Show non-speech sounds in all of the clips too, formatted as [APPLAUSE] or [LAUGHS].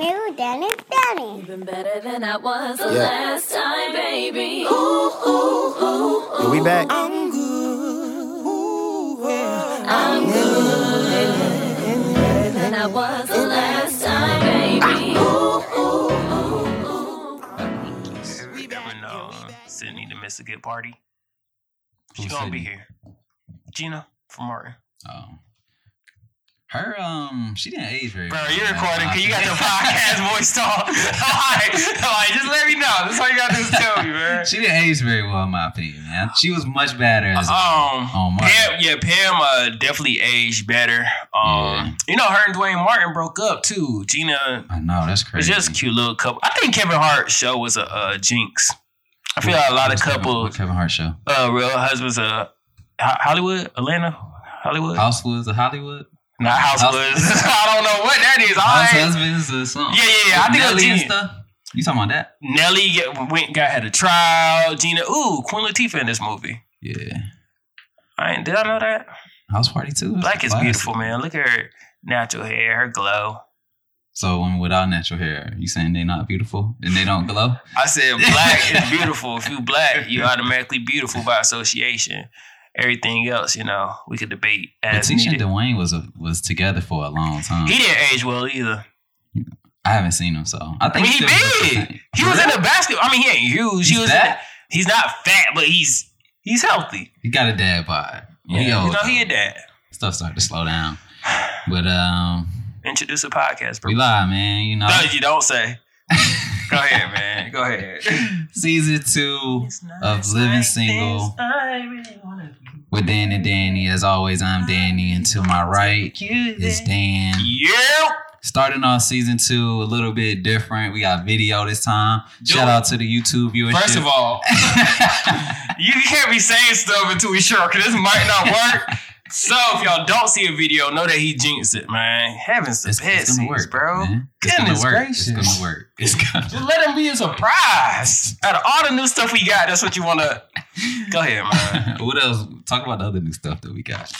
Danny, Danny, Danny. Even better than I was the Yeah. last time, baby. Ooh, ooh, ooh, Are we back? I'm good. I'm good. Better than I was the last time, baby. Ah, ooh, ooh, ooh, ooh. We never know. Sydney to miss a good party. She gonna be here. Gina from Martin. Oh. Her um she didn't age very Bro, well. you recording because you got the [LAUGHS] podcast voice talk. like, like, just let me know. That's all you gotta do is tell me, man. She didn't age very well, in my opinion, man. She was much better as Um, on Pam, yeah, Pam uh, definitely aged better. Um, you know, her and Duane Martin broke up too. Gina, I know that's crazy. it's just a cute little couple. I think Kevin Hart's show was a uh, jinx. I feel like a lot of What's Kevin- couples, Kevin Hart show. uh, real husbands, uh, Hollywood, Atlanta, Hollywood, Housewives of Hollywood. Not. House- [LAUGHS] I don't know what that is. All House right. husbands or something. Yeah, yeah, yeah. I think it was Nelly Gina. stuff. You talking about that? Nelly get, went got had a trial. Gina, ooh, Queen Latifah in this movie. Yeah. I ain't, did I know that? House party too. Black is classic. beautiful, man. Look at her natural hair, her glow. So women without natural hair, you saying they not beautiful and they don't glow? I said black is [LAUGHS] beautiful. If you black, you automatically beautiful by association. Everything else, you know, we could debate But as Tisha and needed. Duane was a, was together for a long time. He didn't age well either. I haven't seen him, so I I think mean, he still looks the did. He was in the basketball. I mean, he ain't huge. He He's was. fat? He's not fat, but he's he's healthy. He got a dad bod. He you old, know, he a dad. Stuff started to slow down. But um, Introduce a podcast, bro. we lie, man. You know, No, you don't say. [LAUGHS] Go ahead, man. Go ahead. [LAUGHS] season two of Living Single with Dan and Danny. As always, I'm Danny, and to my right is Dan. Yeah. Starting off season two a little bit different. We got video this time. Do Shout it. out to the YouTube viewership. First of all, [LAUGHS] [LAUGHS] you can't be saying stuff until we sure, because this might not work. So if y'all don't see a video, know that he jinxed it, man. Heavens to it's, gonna work, bro. man. It's Goodness gonna work. gracious. It's gonna work. It's gonna. Just let him be a surprise. Out of all the new stuff we got, that's what you want to. Go ahead, man. [LAUGHS] what else? Talk about the other new stuff that we got.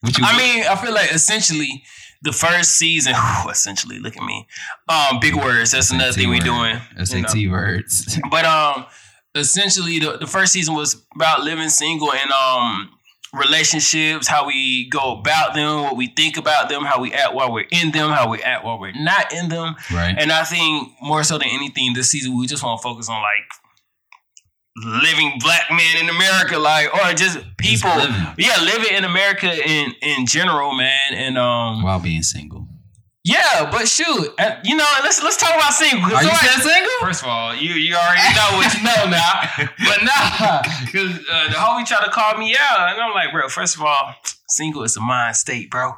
What you? I mean, I feel like essentially the first season. essentially, look at me. Um, big words. That's another thing we're doing. you SAT know. words. But um, essentially, the, the first season was about living single and um relationships, how we go about them, what we think about them, how we act while we're in them, how we act while we're not in them. right. And I think more so than anything, this season we just want to focus on like living black men in America, like or just people, living. yeah, living in America in in general, man. And um, While being single. Yeah, but shoot, uh, you know, let's let's talk about single. Are you Somebody- still single? First of all, you you already know what you know now, [LAUGHS] but nah, because uh, the homie tried to call me out, and I'm like, bro. First of all, single is a mind state, bro.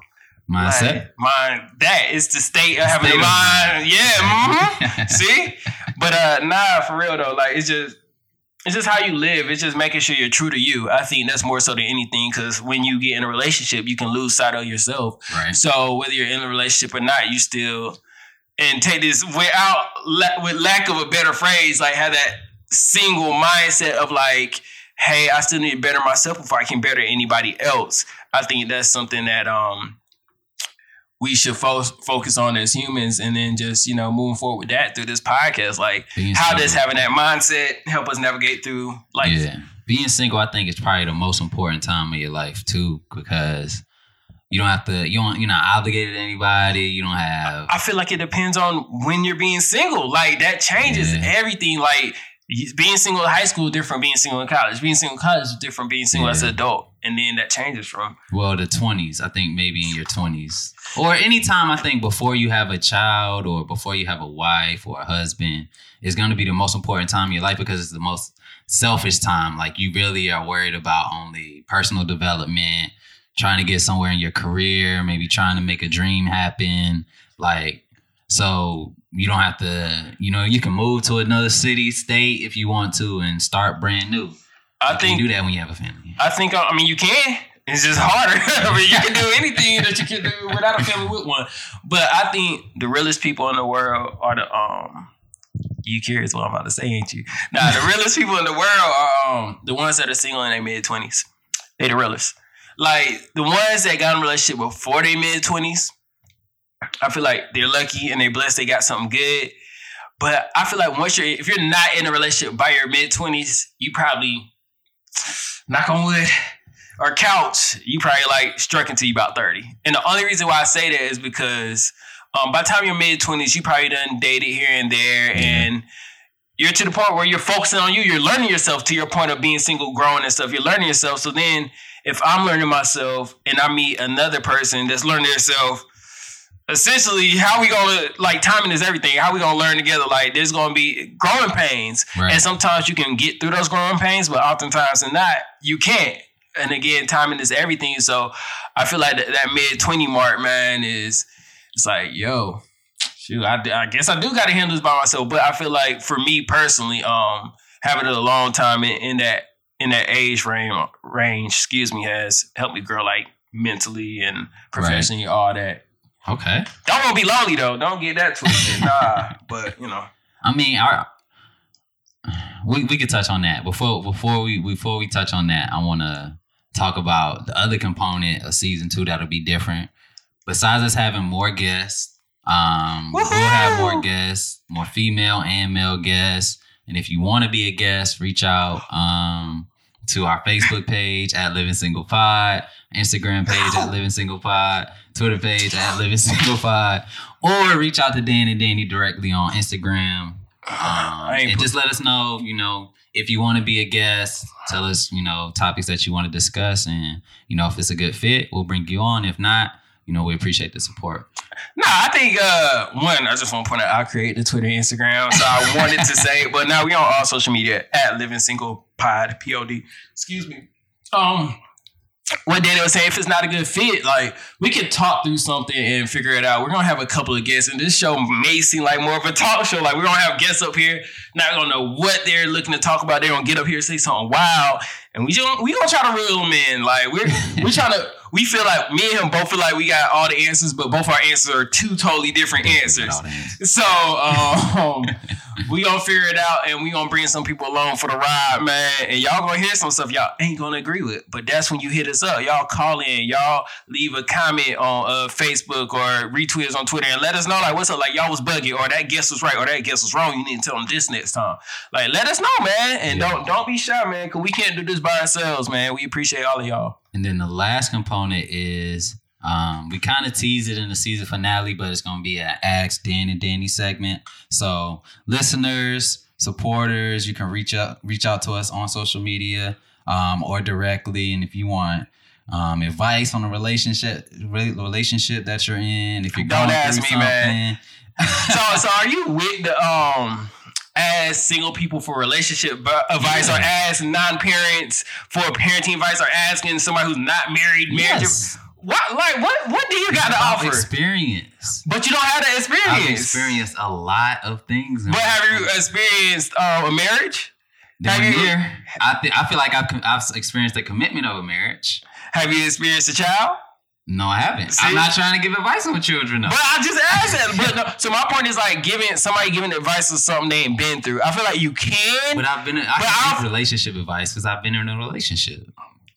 Mindset. Like, mind that is the state of having a of- mind. Yeah, mhm. [LAUGHS] see, but uh, nah, for real though, like it's just. It's just how you live. It's just making sure you're true to you. I think that's more so than anything because when you get in a relationship, you can lose sight of yourself. right. So whether you're in a relationship or not, you still and take this without with lack of a better phrase, like have that single mindset of like, hey, I still need to better myself before I can better anybody else. I think that's something that um we should fo- focus on as humans, and then just you know moving forward with that through this podcast, like Being how single. does having that mindset help us navigate through life? yeah. Being single, I think, is probably the most important time of your life too, because you don't have to. You don't. You're not obligated to anybody. You don't have. I feel like it depends on when you're being single. Like that changes Yeah. everything. Like being single in high school is different. Being single in college. Being single in college is different. Being single as an adult, and then that changes from. Well, the twenties. I think maybe in your twenties, or anytime. I think before you have a child, or before you have a wife or a husband, is going to be the most important time in your life because it's the most selfish time. Like you really are worried about only personal development, trying to get somewhere in your career, maybe trying to make a dream happen. Like so. You don't have to, you know, you can move to another city, state if you want to, and start brand new. I you think. can do that when you have a family. I think. I mean, you can. It's just harder. [LAUGHS] I mean, you can do anything that you can do without a family with one. But I think the realest people in the world are the um. You curious what I'm about to say, ain't you? Nah, the realest people in the world are um the ones that are single in their mid twenties. They the realest. Like the ones that got in a relationship before their mid twenties, I feel like they're lucky and they're blessed. They got something good. But I feel like once you're, if you're not in a relationship by your mid twenties, you probably knock on wood or couch, you probably like struck until you about thirty. And the only reason why I say that is because um, by the time you're mid twenties, you probably done dated here and there, and you're to the point where you're focusing on you. You're learning yourself to your point of being single, growing and stuff. You're learning yourself. So then, if I'm learning myself and I meet another person that's learning themselves, essentially, how we gonna like timing is everything. How we gonna learn together? Like there's gonna be growing pains, Right. and sometimes you can get through those growing pains, but oftentimes and not, you can't. And again, timing is everything. So I feel like that, that mid twenty mark, man, is it's like yo, shoot, I, I guess I do got to handle this by myself. But I feel like for me personally, um, having it a long time in, in that in that age range, range, excuse me, has helped me grow like mentally and professionally, all that. Okay. Don't want to be lonely though. Don't get that twisted. [LAUGHS] nah, but you know, I mean, our, we we could touch on that before before we before we touch on that. I want to talk about the other component of season two that'll be different. Besides us having more guests, um, we'll have more guests, more female and male guests. And if you want to be a guest, reach out um, to our Facebook page at Living Single Pod, Instagram page at [LAUGHS] Living Single Pod, Twitter page at Living Single Pod, or reach out to Dan and Danny directly on Instagram. Um, and just let us know, you know, if you want to be a guest, tell us, you know, topics that you want to discuss. And, you know, if it's a good fit, we'll bring you on. If not, you know, we appreciate the support. Nah, I think uh one, I just want to point out I created the Twitter and Instagram. So I [LAUGHS] wanted to say but now we on all social media at Living Single Pod, P-O-D. Excuse me. Um what Danny was saying, if it's not a good fit, like we could talk through something and figure it out. We're gonna have a couple of guests, and this show may seem like more of a talk show. Like we're gonna have guests up here, not gonna know what they're looking to talk about. They're gonna get up here and say something wild, and we just we gonna try to reel them in. Like we're we're trying to. We feel like me and him both feel like we got all the answers, but both our answers are two totally different answers. So um, [LAUGHS] we gonna figure it out, and we gonna bring some people along for the ride, man. And y'all gonna hear some stuff y'all ain't gonna agree with, but that's when you hit us up. Y'all call in, y'all leave a comment on uh, Facebook or retweet us on Twitter, and let us know like what's up. Like y'all was buggy, or that guess was right, or that guess was wrong. You need to tell them this next time. Like let us know, man, and Yeah. don't don't be shy, man, because we can't do this by ourselves, man. We appreciate all of y'all. And then the last component is um, we kind of tease it in the season finale, but it's gonna be an Ask Dan and Danny segment. So listeners, supporters, you can reach out reach out to us on social media um, or directly. And if you want um, advice on a relationship re- relationship that you're in, if you're Don't going ask through me, man. so, so are you with the um as single people for relationship advice or as non-parents for parenting advice or asking somebody who's not married marriage yes, what like what what do you got to offer experience. but you don't have that experience I've experienced a lot of things. but have you experienced um, a marriage Down Have you- here, I th- I feel like I've, I've experienced the commitment of a marriage. have you experienced a child No, I haven't. See? I'm not trying to give advice on children. Though. but I just asked that but no, so my point is like giving somebody giving advice on something they ain't been through I feel like you can But I've been. I can I've- give relationship advice because I've been in a relationship.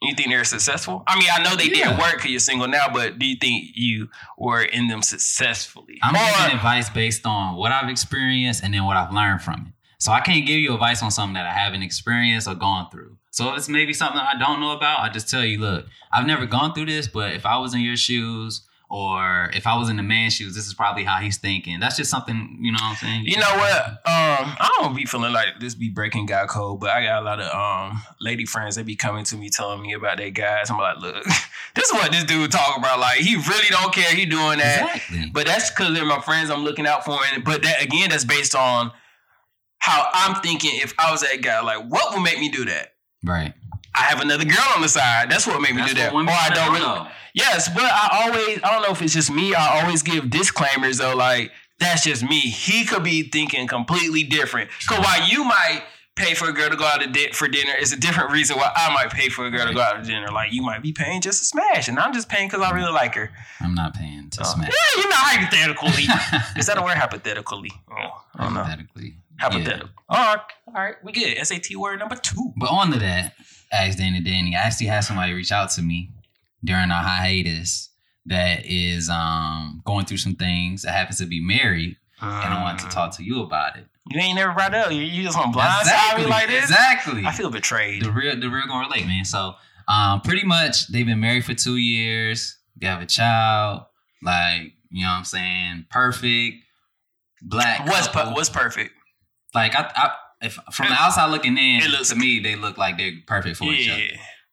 You think they're successful? I mean, I know they Yeah. didn't work because you're single now, but do you think you were in them successfully? I'm Or- giving advice based on what I've experienced and then what I've learned from it. So I can't give you advice on something that I haven't experienced or gone through. So if it's maybe something I don't know about, I just tell you, look, I've never gone through this, but if I was in your shoes or if I was in the man's shoes, this is probably how he's thinking. That's just something, you know what I'm saying? You know what? Um, I don't be feeling like this be breaking guy code, but I got a lot of um lady friends that be coming to me telling me about their guys. I'm like, look, [LAUGHS] this is what this dude talk about. Like, he really don't care. He doing that. Exactly. But that's because they're my friends. I'm looking out for, and but that again, that's based on how I'm thinking. If I was that guy, like, what would make me do that? right. I have another girl on the side. That's what made me That's do that. what Or I don't really. though. Yes, but I always, I don't know if it's just me. I always give disclaimers though, like that's just me. He could be thinking completely different. Cause why you might pay for a girl to go out to di- for dinner is a different reason why I might pay for a girl to go out to dinner. Like you might be paying just to smash, and I'm just paying because I really like her. I'm not paying to Uh, smash. yeah, you know, hypothetically. [LAUGHS] is that a word? Hypothetically. Oh, I don't know. Hypothetically. Hypothetical. Yeah. All right, all right, we good. SAT word number two. But on to that, asked Danny Danny. I actually had somebody reach out to me during our hiatus that is um going through some things that happens to be married, and I want to talk to you about it. You ain't never brought up. You, you just want blindside me like this. Exactly. I feel betrayed. the real the real gonna relate, man. So um pretty much they've been married for two years, they have a child, like, you know what I'm saying, perfect, black. was per- couple. perfect? Like I, I if from the outside looking in, It looks- to me they look like they're perfect for each other.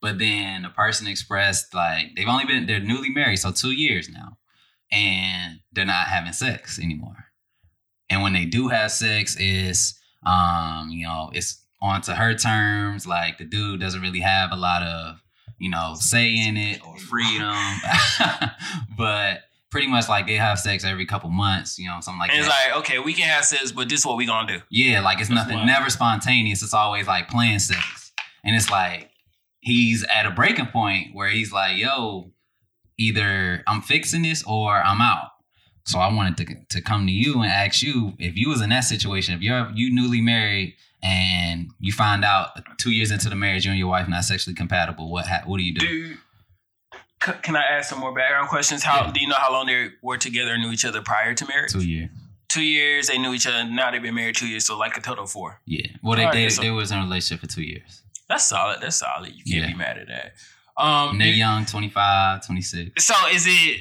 But then the person expressed like they've only been they're newly married, so two years now, and they're not having sex anymore. And when they do have sex, is um you know it's on to her terms. Like the dude doesn't really have a lot of you know say in it or freedom, [LAUGHS] but pretty much like they have sex every couple months, you know something like And that. it's like, okay, we can have sex, but this is what we gonna do. Yeah, like it's That's nothing, wild. never spontaneous. It's always like playing sex. And it's like he's at a breaking point where he's like, yo, either I'm fixing this or I'm out. So I wanted to to come to you and ask you if you was in that situation, if you're you newly married and you find out two years into the marriage you and your wife not sexually compatible, what ha- what do you do? Do c- can I ask some more background questions? How Yeah. do you know how long they were together and knew each other prior to marriage? Two years. Two years. They knew each other. Now they've been married two years, so like a total of four. Yeah. Well, they they, so- they was in a relationship for two years. That's solid. That's solid. You can't Yeah. be mad at that. Um, And they're young, 25, 26. so is it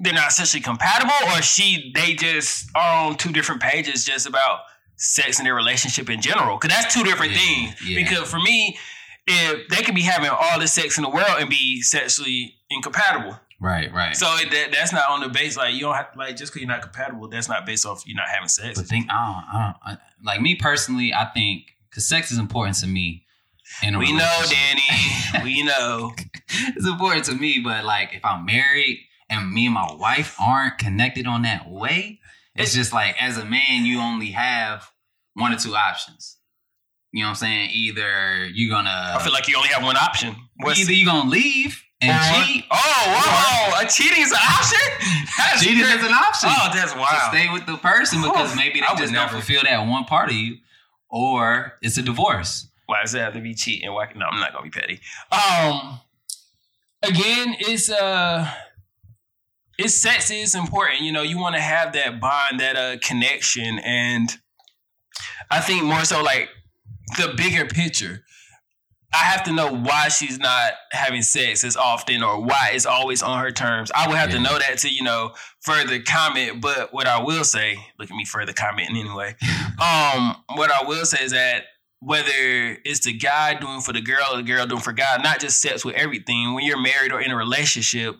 they're not sexually compatible, or she they just are on two different pages just about sex and their relationship in general? Because that's two different Yeah, things. Because for me, if they could be having all the sex in the world and be sexually incompatible. Right, right. So it, that, that's not on the base. Like you don't have like just because you're not compatible, that's not based off you're not having sex. But think, I don't, I don't, like me personally, I think because sex is important to me. In we know. Danny. [LAUGHS] we know. it's important to me, but like if I'm married and me and my wife aren't connected on that way, it's just like as a man, you only have one or two options. You know what I'm saying? Either you're gonna I feel like you only have one option. What's either you're gonna leave and or- cheat. Oh, whoa! A cheating is an option. [LAUGHS] That's Cheating crazy. is an option. Oh, that's wild. to wild. stay with the person because maybe they I just never. don't fulfill that one part of you, or it's a divorce. Why does it have to be cheating? Why? No, I'm not gonna be petty. Um, again, it's uh, it's sex is important. You know, you want to have that bond, that uh connection, and I think more so like the bigger picture. I have to know why she's not having sex as often or why it's always on her terms. I would have to know that to, you know, further comment. But what I will say, look at me further commenting anyway. [LAUGHS] Um, what I will say is that whether it's the guy doing for the girl or the girl doing for God, not just sex with everything. When you're married or in a relationship,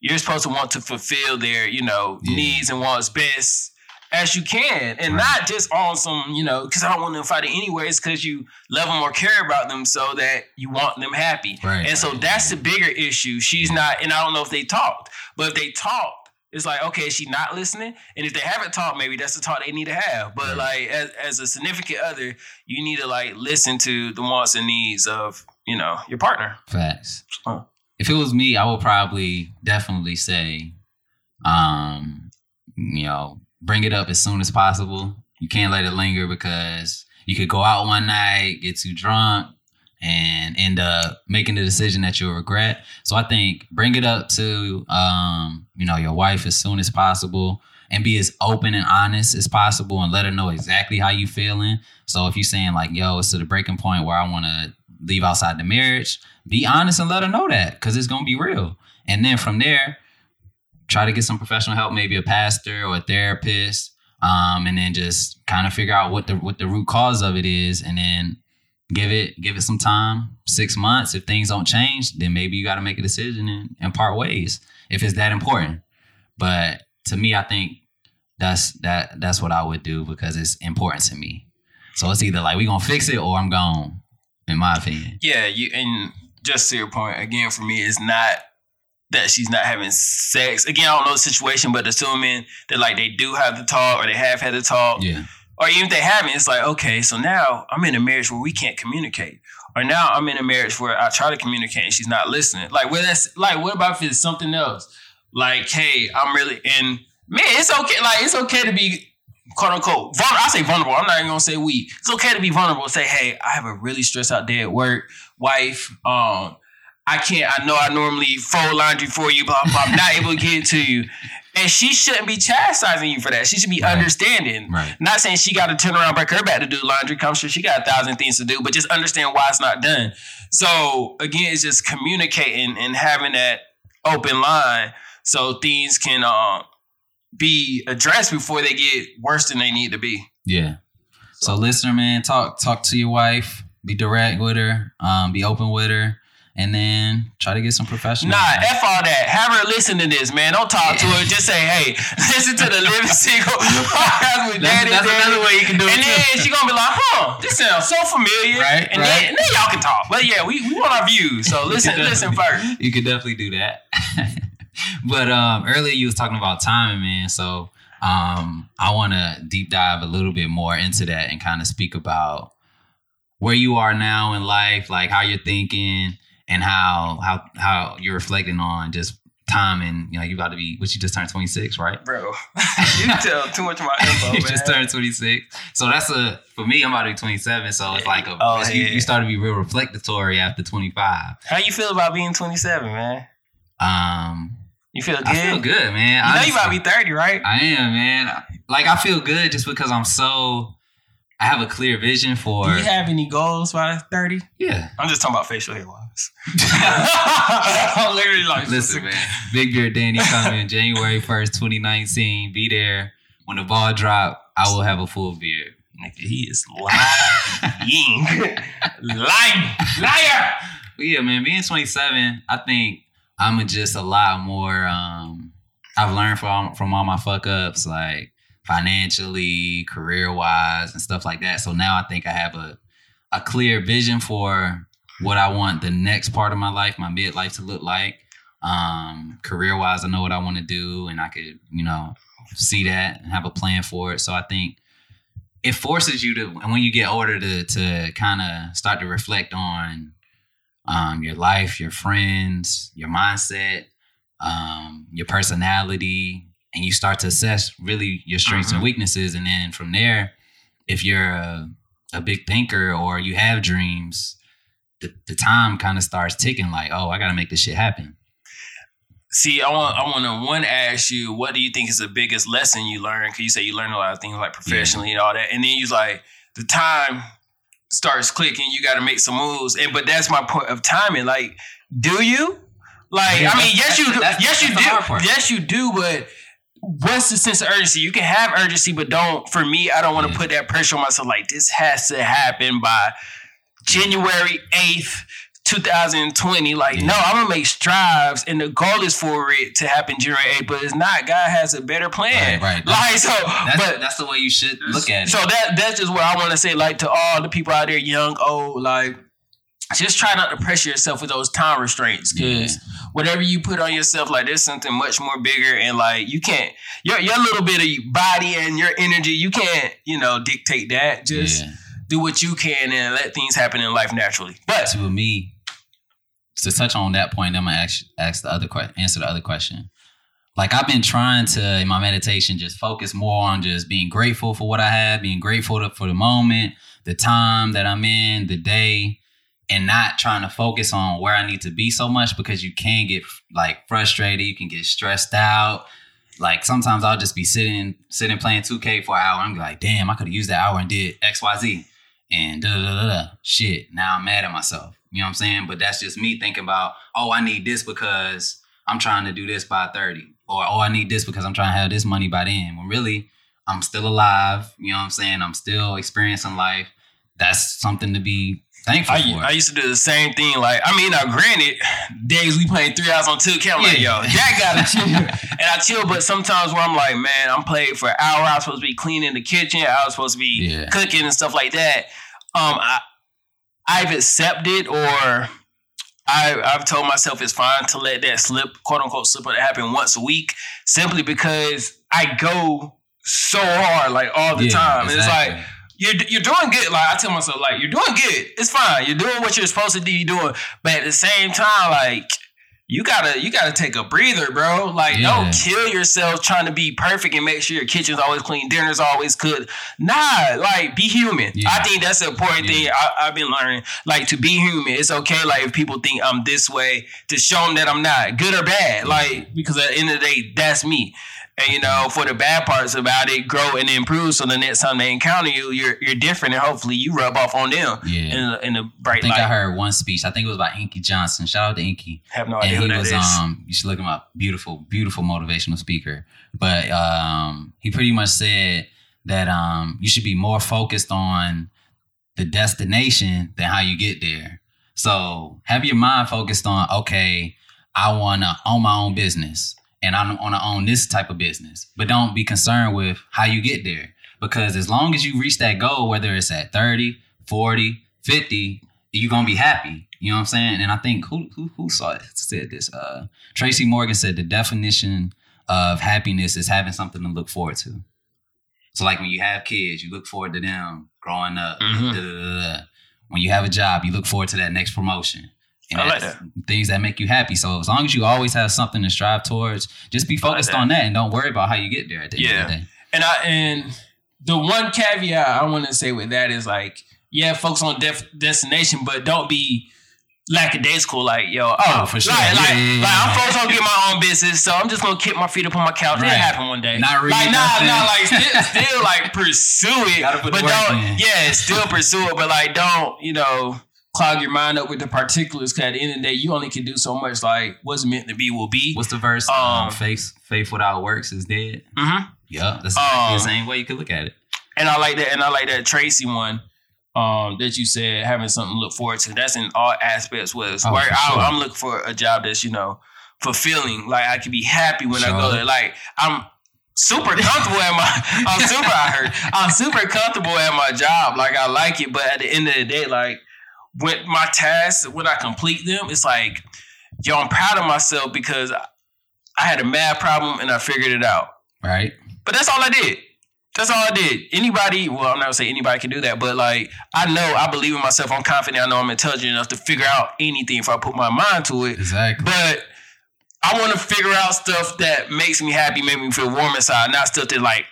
you're supposed to want to fulfill their, you know, Yeah. needs and wants best as you can, and Right. not just on some, you know, because I don't want them to fight it anyways, because you love them or care about them, so that you want them happy. Right, and so that's the bigger issue. She's not, and I don't know if they talked, but if they talked, it's like okay, she's not listening, and if they haven't talked, maybe that's the talk they need to have. But Right. like as, as a significant other, you need to like listen to the wants and needs of you know your partner. Facts. Huh. If it was me, I would probably definitely say, um, you know, bring it up as soon as possible. You can't let it linger because you could go out one night, get too drunk, and end up making the decision that you'll regret. So I think bring it up to um, you know, your wife as soon as possible and be as open and honest as possible and let her know exactly how you feeling. So if you're saying like, yo, it's to the breaking point where I want to leave outside the marriage, be honest and let her know that because it's gonna be real. And then from there, try to get some professional help, maybe a pastor or a therapist, um, and then just kind of figure out what the what the root cause of it is, and then give it give it some time, six months. If things don't change, then maybe you got to make a decision and, and part ways if it's that important. But to me, I think that's that that's what I would do because it's important to me. So it's either like we're gonna fix it or I'm gone, in my opinion. Yeah, you and just to your point again for me, it's not that she's not having sex. Again, I don't know the situation, but assuming that like they do have the talk or they have had the talk, Yeah, or even if they haven't, it's like, okay, so now I'm in a marriage where we can't communicate. Or now I'm in a marriage where I try to communicate and she's not listening. Like, where that's like, what about if it's something else? Like, hey, I'm really in. man, it's okay. Like, it's okay to be quote unquote vulnerable. I say vulnerable. I'm not even gonna say we. It's okay to be vulnerable. Say, hey, I have a really stressed out day at work. Wife, um, I can't. I know I normally fold laundry for you, but I'm not able to get it to you. And she shouldn't be chastising you for that. She should be Right. understanding. Right. Not saying she got to turn around, break her back to do laundry. I'm sure she got a thousand things to do, but just understand why it's not done. So again, it's just communicating and having that open line so things can um, be addressed before they get worse than they need to be. Yeah. So listener, man, talk talk to your wife. Be direct with her. Um, be open with her, and then try to get some professional. Nah, F all that. Have her listen to this, man. Don't talk to her. Just say, hey, [LAUGHS] listen to the Living [LAUGHS] Single [LAUGHS] podcast with That's- Daddy. that's Daddy. another way you can do it, And then she gonna be like, huh, this sounds so familiar. Right, and, right. Then, and then y'all can talk. But yeah, we, we want our views. So listen, listen first. you could definitely do that. but um, earlier you was talking about timing, man. So um, I want to deep dive a little bit more into that and kind of speak about where you are now in life, like how you're thinking and how how how you're reflecting on just timing. You know, you about to be what you just turned 26, right? Bro, [LAUGHS] you tell too much about my info, you just turned 26. So that's a for me, I'm about to be 27. So it's like a Oh, you, you start to be real reflectatory after 25. How you feel about being 27, man? Um You feel good? I feel good, man. You know you about to be 30, right? I am, man. Like I feel good just because I'm so I have a clear vision for Do you have any goals by 30? yeah. I'm just talking about facial hair wise. I'm literally like, Listen, man. Big Beard Danny coming January 1st, 2019. Be there. When the ball drop, I will have a full beard. Nigga, he is lying. [LAUGHS] lying. Liar. But yeah, man, being 27, I think I'm just a lot more. Um, I've learned from from all my fuck ups, like financially, career wise, and stuff like that. So now I think I have a a clear vision for what I want the next part of my life, my midlife, to look like. Um, career wise, I know what I want to do, and I could, you know, see that and have a plan for it. So I think it forces you to, and when you get older, to to kind of start to reflect on um, your life, your friends, your mindset, um, your personality, and you start to assess really your strengths and Mhm. weaknesses. And then from there, if you're a, a big thinker or you have dreams, the, the time kind of starts ticking like, oh, I got to make this shit happen. See, I want I want to one ask you, what do you think is the biggest lesson you learned? Because you say you learn a lot of things like professionally and all that, and then you like the time starts clicking. You got to make some moves, and but that's my point of timing. Like, do you? Like, Yeah, I mean, yes, you that's- yes, you that's do. Yes, you do. But what's the sense of urgency? You can have urgency, but don't. For me, I don't want to Yeah. put that pressure on myself. Like, this has to happen by January eighth. 2020, like Yeah. no, I'm gonna make strides, and the goal is for it to happen January 8th, but it's not. God has a better plan, Right, right. Like so, That's, but that's the way you should look at it. so that that's just what I want to say, like to all the people out there, young, old, like just try not to pressure yourself with those time restraints, because whatever you put on yourself, like there's something much more bigger, and like you can't your your little bit of body and your energy, you can't you know dictate that. Just yeah. Do what you can and let things happen in life naturally. But to me, to touch on that point, I'm gonna ask, ask the other question, answer the other question. Like I've been trying to in my meditation just focus more on just being grateful for what I have, being grateful to, for the moment, the time that I'm in, the day, and not trying to focus on where I need to be so much because you can get like frustrated, you can get stressed out. Like sometimes I'll just be sitting sitting playing 2K for an hour. I'm like, damn, I could have used that hour and did X, Y, Z and da da da. Shit, now I'm mad at myself. You know what I'm saying? But that's just me thinking about, oh, I need this because I'm trying to do this by 30. Or oh, I need this because I'm trying to have this money by then. When really, I'm still alive. You know what I'm saying? I'm still experiencing life. That's something to be thankful I, for. I used to do the same thing. Like, I mean, now granted, days we playing three hours on two, I'm like, yo, that gotta [LAUGHS] chill. and I chill, but sometimes where I'm like, man, I'm playing for an hour. I was supposed to be cleaning the kitchen. I was supposed to be Yeah. cooking and stuff like that. Um, I, I've accepted or I, I've told myself it's fine to let that slip, quote unquote, slip that happen once a week, simply because I go so hard, like all the Yeah, time. And it's like, you're you're doing good. Like I tell myself, like you're doing good. It's fine. You're doing what you're supposed to do. You're doing, but at the same time, like you gotta you gotta take a breather, bro. Like Yeah. don't kill yourself trying to be perfect and make sure your kitchen's always clean, dinner's always cooked. Nah, like be human. Yeah. I think that's the important Yeah. thing I, I've been learning. Like to be human. It's okay. Like if people think I'm this way, to show them that I'm not good or bad. Like because at the end of the day, that's me. And you know, for the bad parts about it, grow and improve. So the next time they encounter you, you're you're different, and hopefully you rub off on them Yeah. in in I bright think light. I heard one speech. I think it was by Inky Johnson. Shout out to Inky. have no idea and who he that was is. um you should look him up beautiful beautiful motivational speaker but um he pretty much said that um you should be more focused on the destination than how you get there so have your mind focused on okay i want to own my own business and i want to own this type of business but don't be concerned with how you get there because as long as you reach that goal whether it's at 30 40 50 you're gonna be happy. You know what I'm saying? And I think who who who saw it said this. Uh Tracy Morgan said the definition of happiness is having something to look forward to. So like when you have kids, you look forward to them growing up. Mhm. da. When you have a job, you look forward to that next promotion. And like that's things that make you happy. So as long as you always have something to strive towards, just be I like focused that. on that and don't worry about how you get there at the end of the day. And I and the one caveat I want to say with that is like, yeah, focus on def- destination, but don't be lackadaisical. Like, yo, Oh, oh for sure. Like, Yeah, like, yeah, yeah, like I'm focused on getting my own business, so I'm just gonna kick my feet up on my couch. Right. It'll happen one day. Not really. like, nah, nah, like [LAUGHS] still, still like pursue it, Gotta put the but don't, in. yeah, still pursue it, but like, don't, you know. Clog your mind up with the particulars. Cause at the end of the day, you only can do so much. Like what's meant to be will be. What's the verse? Um, Um, faith faith without works is dead. Mhm. Yeah, that's exactly Um, the same way you could look at it. And I like that. And I like that Tracy one um, that you said having something to look forward to. That's in all aspects. Was Oh, I, sure. I'm looking for a job that's you know fulfilling. Like I can be happy when I go there. Like I'm super comfortable at my. I'm super. I heard. I'm super comfortable at my job. Like I like it. But at the end of the day, like when my tasks when I complete them, it's like yo, I'm proud of myself because I had a mad problem and I figured it out. Right? But that's all I did. That's all I did. Anybody, well, I'm not gonna say anybody can do that, but like I know, I believe in myself. I'm confident. I know I'm intelligent enough to figure out anything if I put my mind to it. Exactly. But I want to figure out stuff that makes me happy, make me feel warm inside, not stuff that like,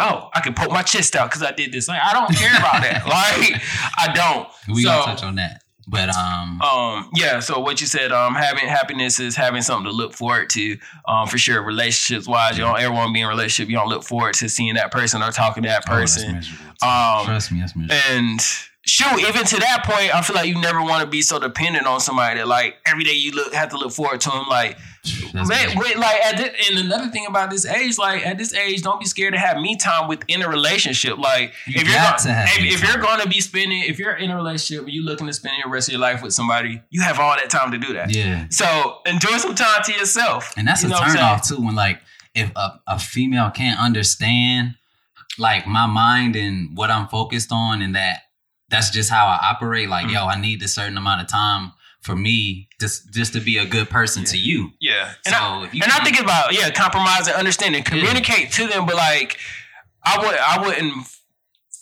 oh, I can poke my chest out because I did this. Like I don't care about that. [LAUGHS] Like I don't. we so, gonna touch on that. But um um, yeah. So what you said, um, having happiness is having something to look forward to. Um, for sure, relationships wise, you don't ever want to be in a relationship. You don't look forward to seeing that person or talking to that oh, person. too. Um, Trust me, that's miserable. and shoot, even to that point, I feel like you never want to be so dependent on somebody that like every day you look have to look forward to them. Like, man, wait, like at this, and another thing about this age, like at this age, don't be scared to have me time within a relationship. Like, You if you're got go- to have if, if you're going to be spending, if you're in a relationship, you're looking to spend the rest of your life with somebody, you have all that time to do that. yeah. So enjoy some time to yourself. And that's You a know what I'm turn off too when like if a, a female can't understand like my mind and what I'm focused on and that that's just how I operate. Like, Mm-hmm. yo, I need a certain amount of time for me just just to be a good person to you. Yeah, and So I, if you and I think about yeah, compromise and understanding, communicate to them, but like I would I wouldn't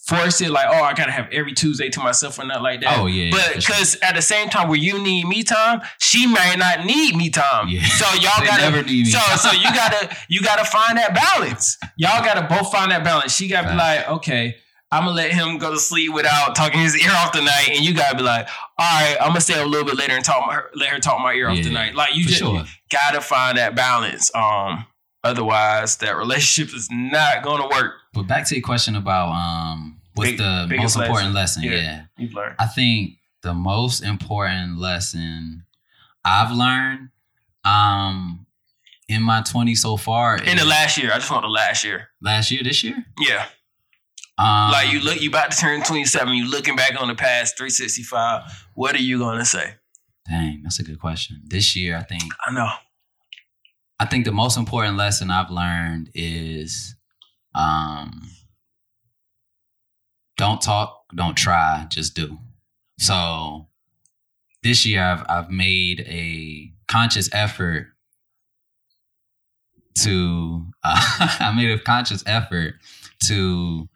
force it like oh I gotta have every Tuesday to myself or not like that. Oh, yeah, but for sure. because at the same time where you need me time, she may not need me time. Yeah. So [LAUGHS] y'all gotta never need me so so you gotta you gotta find that balance. Y'all gotta both find that balance. She gotta be like okay. I'm gonna let him go to sleep without talking his ear off tonight, and you gotta be like, "All right, I'm gonna stay up a little bit later and talk my, let her talk my ear off Yeah, tonight." Like you just sure. gotta find that balance. Um, otherwise, that relationship is not gonna work. But back to your question about um what's Big- the most important lesson? lesson. yeah. Yeah. You've learned. I think the most important lesson I've learned um in my 20s so far In the last year, I just want the last year. last year, this year. Yeah, Um, like you look, you about to turn 27. You looking back on the past 365. What are you gonna say? Dang, that's a good question. This year, I think I know. I think the most important lesson I've learned is um don't talk, don't try, just do. So this year I've I've made a conscious effort to uh, [LAUGHS] I made a conscious effort to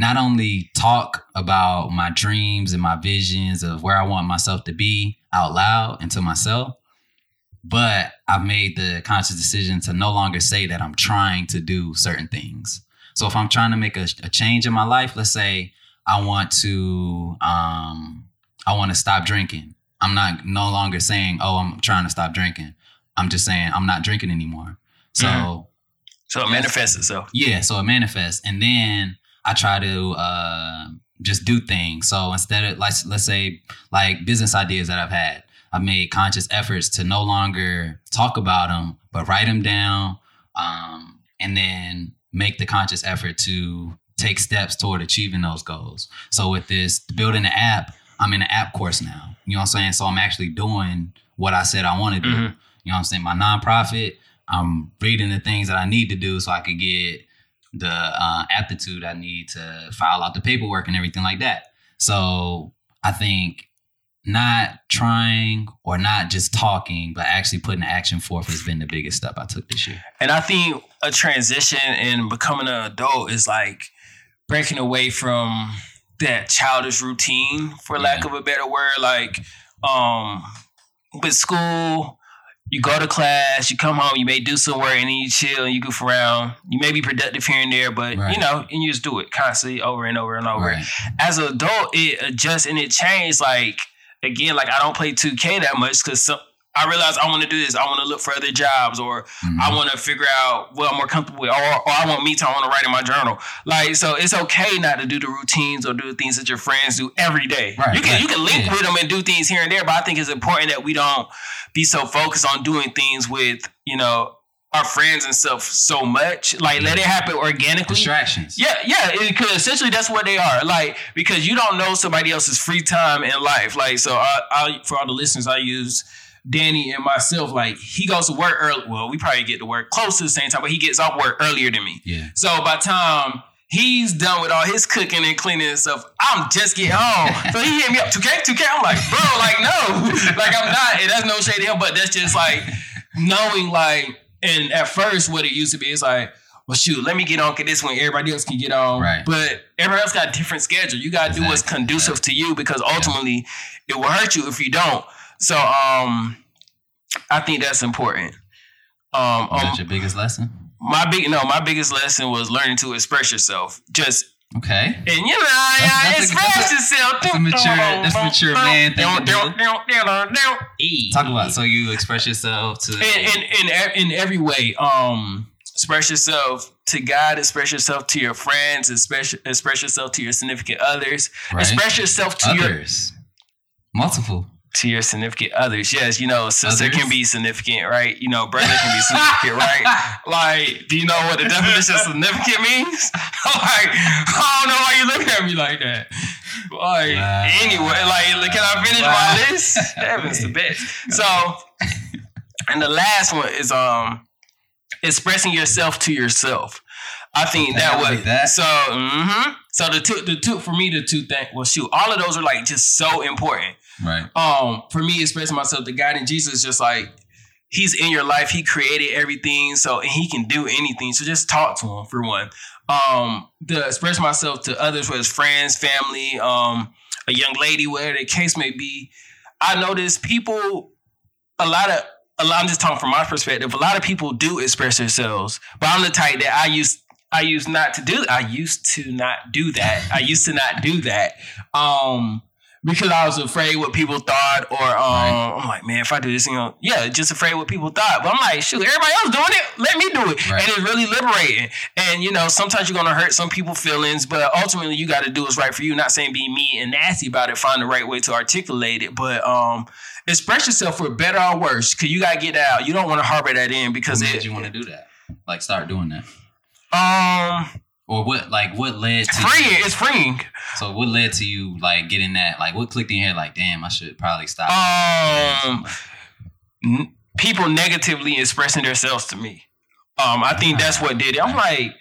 not only talk about my dreams and my visions of where I want myself to be out loud and to myself, but I've made the conscious decision to no longer say that I'm trying to do certain things. So if I'm trying to make a, a change in my life, let's say I want to um I want to stop drinking. I'm not no longer saying, "Oh, I'm trying to stop drinking." I'm just saying I'm not drinking anymore. So Mhm. So it manifests itself. yeah, so it manifests, and then I try to uh, just do things. So instead of like, let's say, like business ideas that I've had, I've made conscious efforts to no longer talk about them, but write them down, um, and then make the conscious effort to take steps toward achieving those goals. So with this building an app, I'm in an app course now. You know what I'm saying? So I'm actually doing what I said I want to do. Mhm. You know what I'm saying? My nonprofit, I'm reading the things that I need to do so I could get the uh, aptitude I need to file out the paperwork and everything like that. So I think not trying or not just talking, but actually putting action forth has been the biggest step I took this year. And I think a transition in becoming an adult is like breaking away from that childish routine, for lack of a better word. Like, um, with school, you go to class, you come home, you may do some work, and then you chill and you goof around. You may be productive here and there, but Right. you know, and you just do it constantly over and over and over Right. as an adult, it adjusts and it changed. Like again, like I don't play 2K that much because I realize I want to do this. I want to look for other jobs, or Mhm. I want to figure out what I'm more comfortable with, or, or I want me to. I want to write in my journal. Like so, it's okay not to do the routines or do the things that your friends do every day. Right, you can right, you can link yeah. with them and do things here and there, but I think it's important that we don't be so focused on doing things with you know our friends and stuff so much. Like let it happen organically. distractions. Yeah, yeah, because essentially that's what they are. Like because you don't know somebody else's free time in life. Like so, I, I for all the listeners, I use Danny and myself. Like he goes to work early. Well, we probably get to work close to the same time, but he gets off work earlier than me. Yeah. So by the time he's done with all his cooking and cleaning and stuff, I'm just getting home. so he hit me up, 2K, 2K. I'm like, bro, like no, [LAUGHS] like I'm not. And that's no shade to him, but that's just like knowing like. And at first, what it used to be is like, well, shoot, let me get on get this one. everybody else can get on. Right. But everybody else got a different schedule. You got to do what's Exactly, conducive to you because ultimately it will hurt you if you don't. So um, I think that's important. Um, um, that your biggest lesson? my big no, my biggest lesson was learning to express yourself. Just Okay. and you know, yeah, that's a- express that's a- yourself. that's a mature- that's a mature man thing to Talk about so you express yourself to in in in, every way. Um, express yourself to God. Express yourself to your friends. Express express yourself to your significant others. right? Express yourself to your. Multiple. To your significant others. Yes, you know, sister Others? can be significant, right? You know, brother can be significant, right? [LAUGHS] Like, do you know what the definition of significant means? [LAUGHS] like, I don't know why you looking at me like that. Like, Wow. anyway, like, can I finish Wow. my list? Heaven's the best. [LAUGHS] So, and the last one is um expressing yourself to yourself. I think Okay, that was that. so. hmm So the two, the two for me, the two things. Well, shoot, all of those are like just so important Right. um for me expressing myself to God and Jesus just like he's in your life. He created everything so he can do anything. So just talk to him for one. Um to express myself to others whether it's friends family um a young lady whatever the case may be. I notice people a lot of a lot, I'm just talking from my perspective a lot of people do express themselves but I'm the type that I used I used not to do I used to not do that. I used to not do that. Um because I was afraid what people thought, or um, Right. I'm like, man, if I do this, you know, yeah, just afraid what people thought. But I'm like, shoot, everybody else doing it, let me do it, Right. and it's really liberating. And you know, sometimes you're gonna hurt some people's feelings, but ultimately, you got to do what's right for you. Not saying be mean and nasty about it, find the right way to articulate it, but um, express yourself for better or worse, because you gotta get out. You don't want to harbor that in because it. you want to do that? Like start doing that, um, or what? Like what led to? freeing. It's freeing. So what led to you like getting that? Like what clicked in head? Like damn, I should probably stop. um n- people negatively expressing themselves to me. Um, I think that's what did it. I'm like,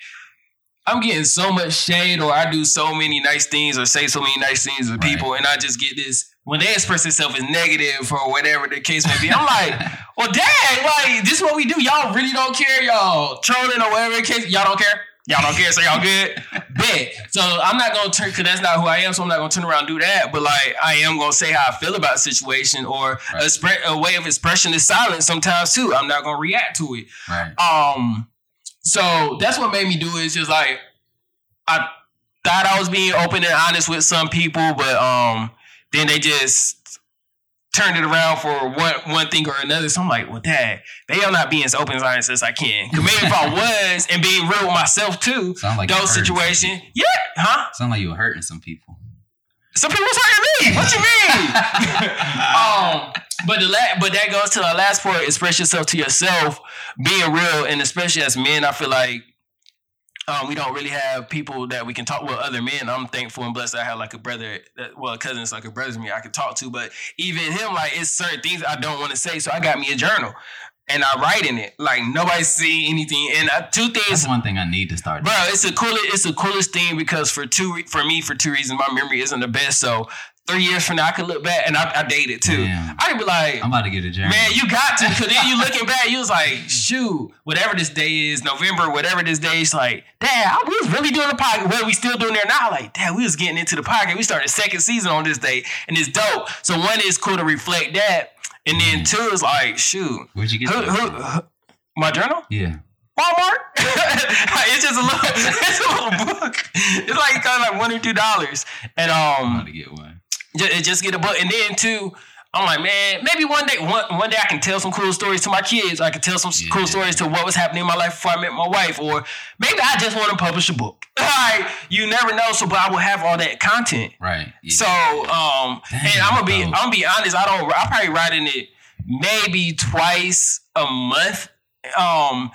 I'm getting so much shade, or I do so many nice things, or say so many nice things with Right. people, and I just get this when they express themselves as negative or whatever the case may be. I'm like, [LAUGHS] well, dang, like this is what we do. Y'all really don't care, y'all trolling or whatever the case. Y'all don't care. Y'all don't care, so y'all good. [LAUGHS] Bet. So I'm not gonna turn because that's not who I am. So I'm not gonna turn around and do that. But like I am gonna say how I feel about a situation or Right. a, a way of expression is silence sometimes too. I'm not gonna react to it. Right. Um, so that's what made me do it. It's just like I thought I was being open and honest with some people, but um, then they just turned it around for one one thing or another. So I'm like, well, dad, they I'm not being as open as honest as I can. Cause maybe if I [LAUGHS] was and being real with myself too, Sound like those you're hurting some situations, yeah, huh? Sound like you were hurting some people. Some people was hurting me. What you mean? [LAUGHS] [LAUGHS] um, but the la- but that goes to the last part. Express yourself to yourself, being real, and especially as men, I feel like um, we don't really have people that we can talk with. Other men, I'm thankful and blessed. I have like a brother, that, well, a cousin that's like a brother to me. I can talk to, but even him, like it's certain things I don't want to say. So I got me a journal, and I write in it. Like nobody see anything. And uh, two things That's one thing I need to start. Bro, it's the coolest. It's the coolest thing because for two, for me, for two reasons, my memory isn't the best. So three years from now, I could look back and I, I dated too. Damn. I could be like, I'm about to get a journal. man, you got to, because then you [LAUGHS] looking back, you was like, shoot, whatever this day is, November, whatever this day is, like, dad, I, we was really doing the podcast. What are we still doing there now? Like, dad, we was getting into the podcast. We started second season on this day, and it's dope. So one is cool to reflect that, and then Mhm. two is like, shoot, Where'd you get who, who, who- my journal. Yeah. Walmart. [LAUGHS] it's just a little, [LAUGHS] it's a little book. It's like it costs like one or two dollars, and I'm um, about to get one. Just, just get a book. And then too, I'm like, man, maybe one day, one one day I can tell some cool stories to my kids. I can tell some Yeah. cool stories to what was happening in my life before I met my wife, or maybe I just want to publish a book. [LAUGHS] like you never know. So, but I will have all that content. Right. Yeah. So, um, and I'm gonna be. I'm gonna be honest. I don't. I probably writing it maybe twice a month. Um,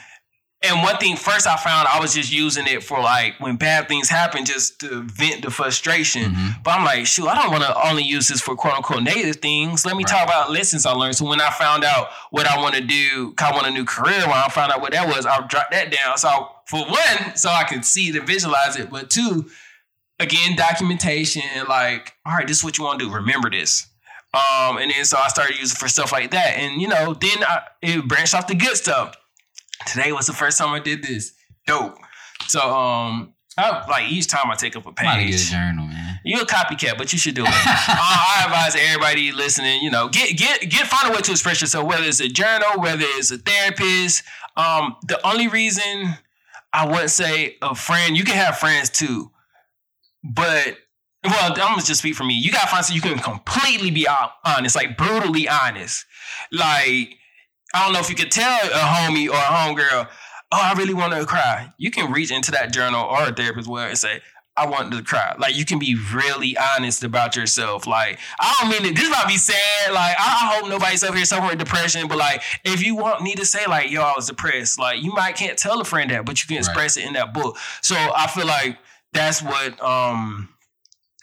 and one thing first I found I was just using it for like when bad things happen, just to vent the frustration. Mhm. But I'm like, shoot, I don't want to only use this for quote unquote negative things. Let me Right. talk about lessons I learned. So when I found out what I want to do, I want a new career. When I found out what that was, I'll drop that down. So for one, so I can see and visualize it. But two, again, documentation. Like, all right, this is what you want to do. Remember this. Um, and then so I started using for stuff like that. And you know, then I, it branched off the good stuff. Today was the first time I did this. Dope. So um, I, like each time I take up a to get a page. journal, man. You're a copycat, but you should do it. uh, I [LAUGHS] advise everybody listening, you know, get get get find a way to express yourself, whether it's a journal, whether it's a therapist. Um, the only reason I wouldn't say a friend, you can have friends too, but well, I'm gonna just speak for me. You gotta find something you can completely be honest, like brutally honest. Like I don't know if you could tell a homie or a homegirl, oh, I really want to cry. You can reach into that journal or a therapist well and say, I want to cry. Like you can be really honest about yourself. Like I don't mean it. This might be sad. Like I, I hope nobody's up here suffering with depression. But like if you want me to say like yo I was depressed, like you might can't tell a friend that, but you can Right. express it in that book. So I feel like that's what um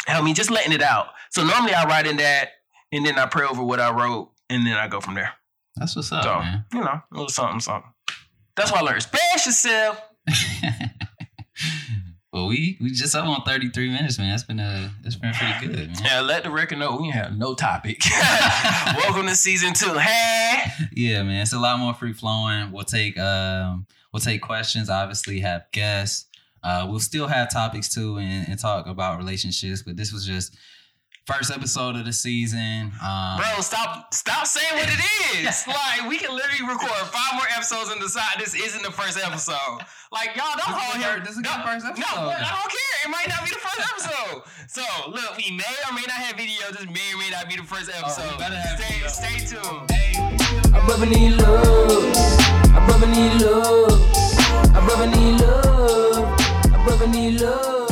helped me just letting it out. So normally I write in that and then I pray over what I wrote and then I go from there. That's what's up, So man. you know a little something something. That's why I learned. Express [LAUGHS] yourself. well, we we just up on 33 minutes, man. That's been uh that's been pretty good, man. Yeah, let the record know we have no topic. [LAUGHS] Welcome to season two. Hey. Yeah, man. It's a lot more free flowing. We'll take um we'll take questions, obviously have guests. Uh we'll still have topics too and, and talk about relationships, but this was just first episode of the season. Um, Bro, stop stop saying what it is. [LAUGHS] like we can literally record five more episodes and decide this isn't the first episode. Like y'all don't hold here. This is the first episode. No, I don't care. It might not be the first episode. so look, we may or may not have video. This may or may not be the first oh, episode. Right, stay, stay tuned. Hey. I brother need love. I brother need love. I brother need love. I brother need love.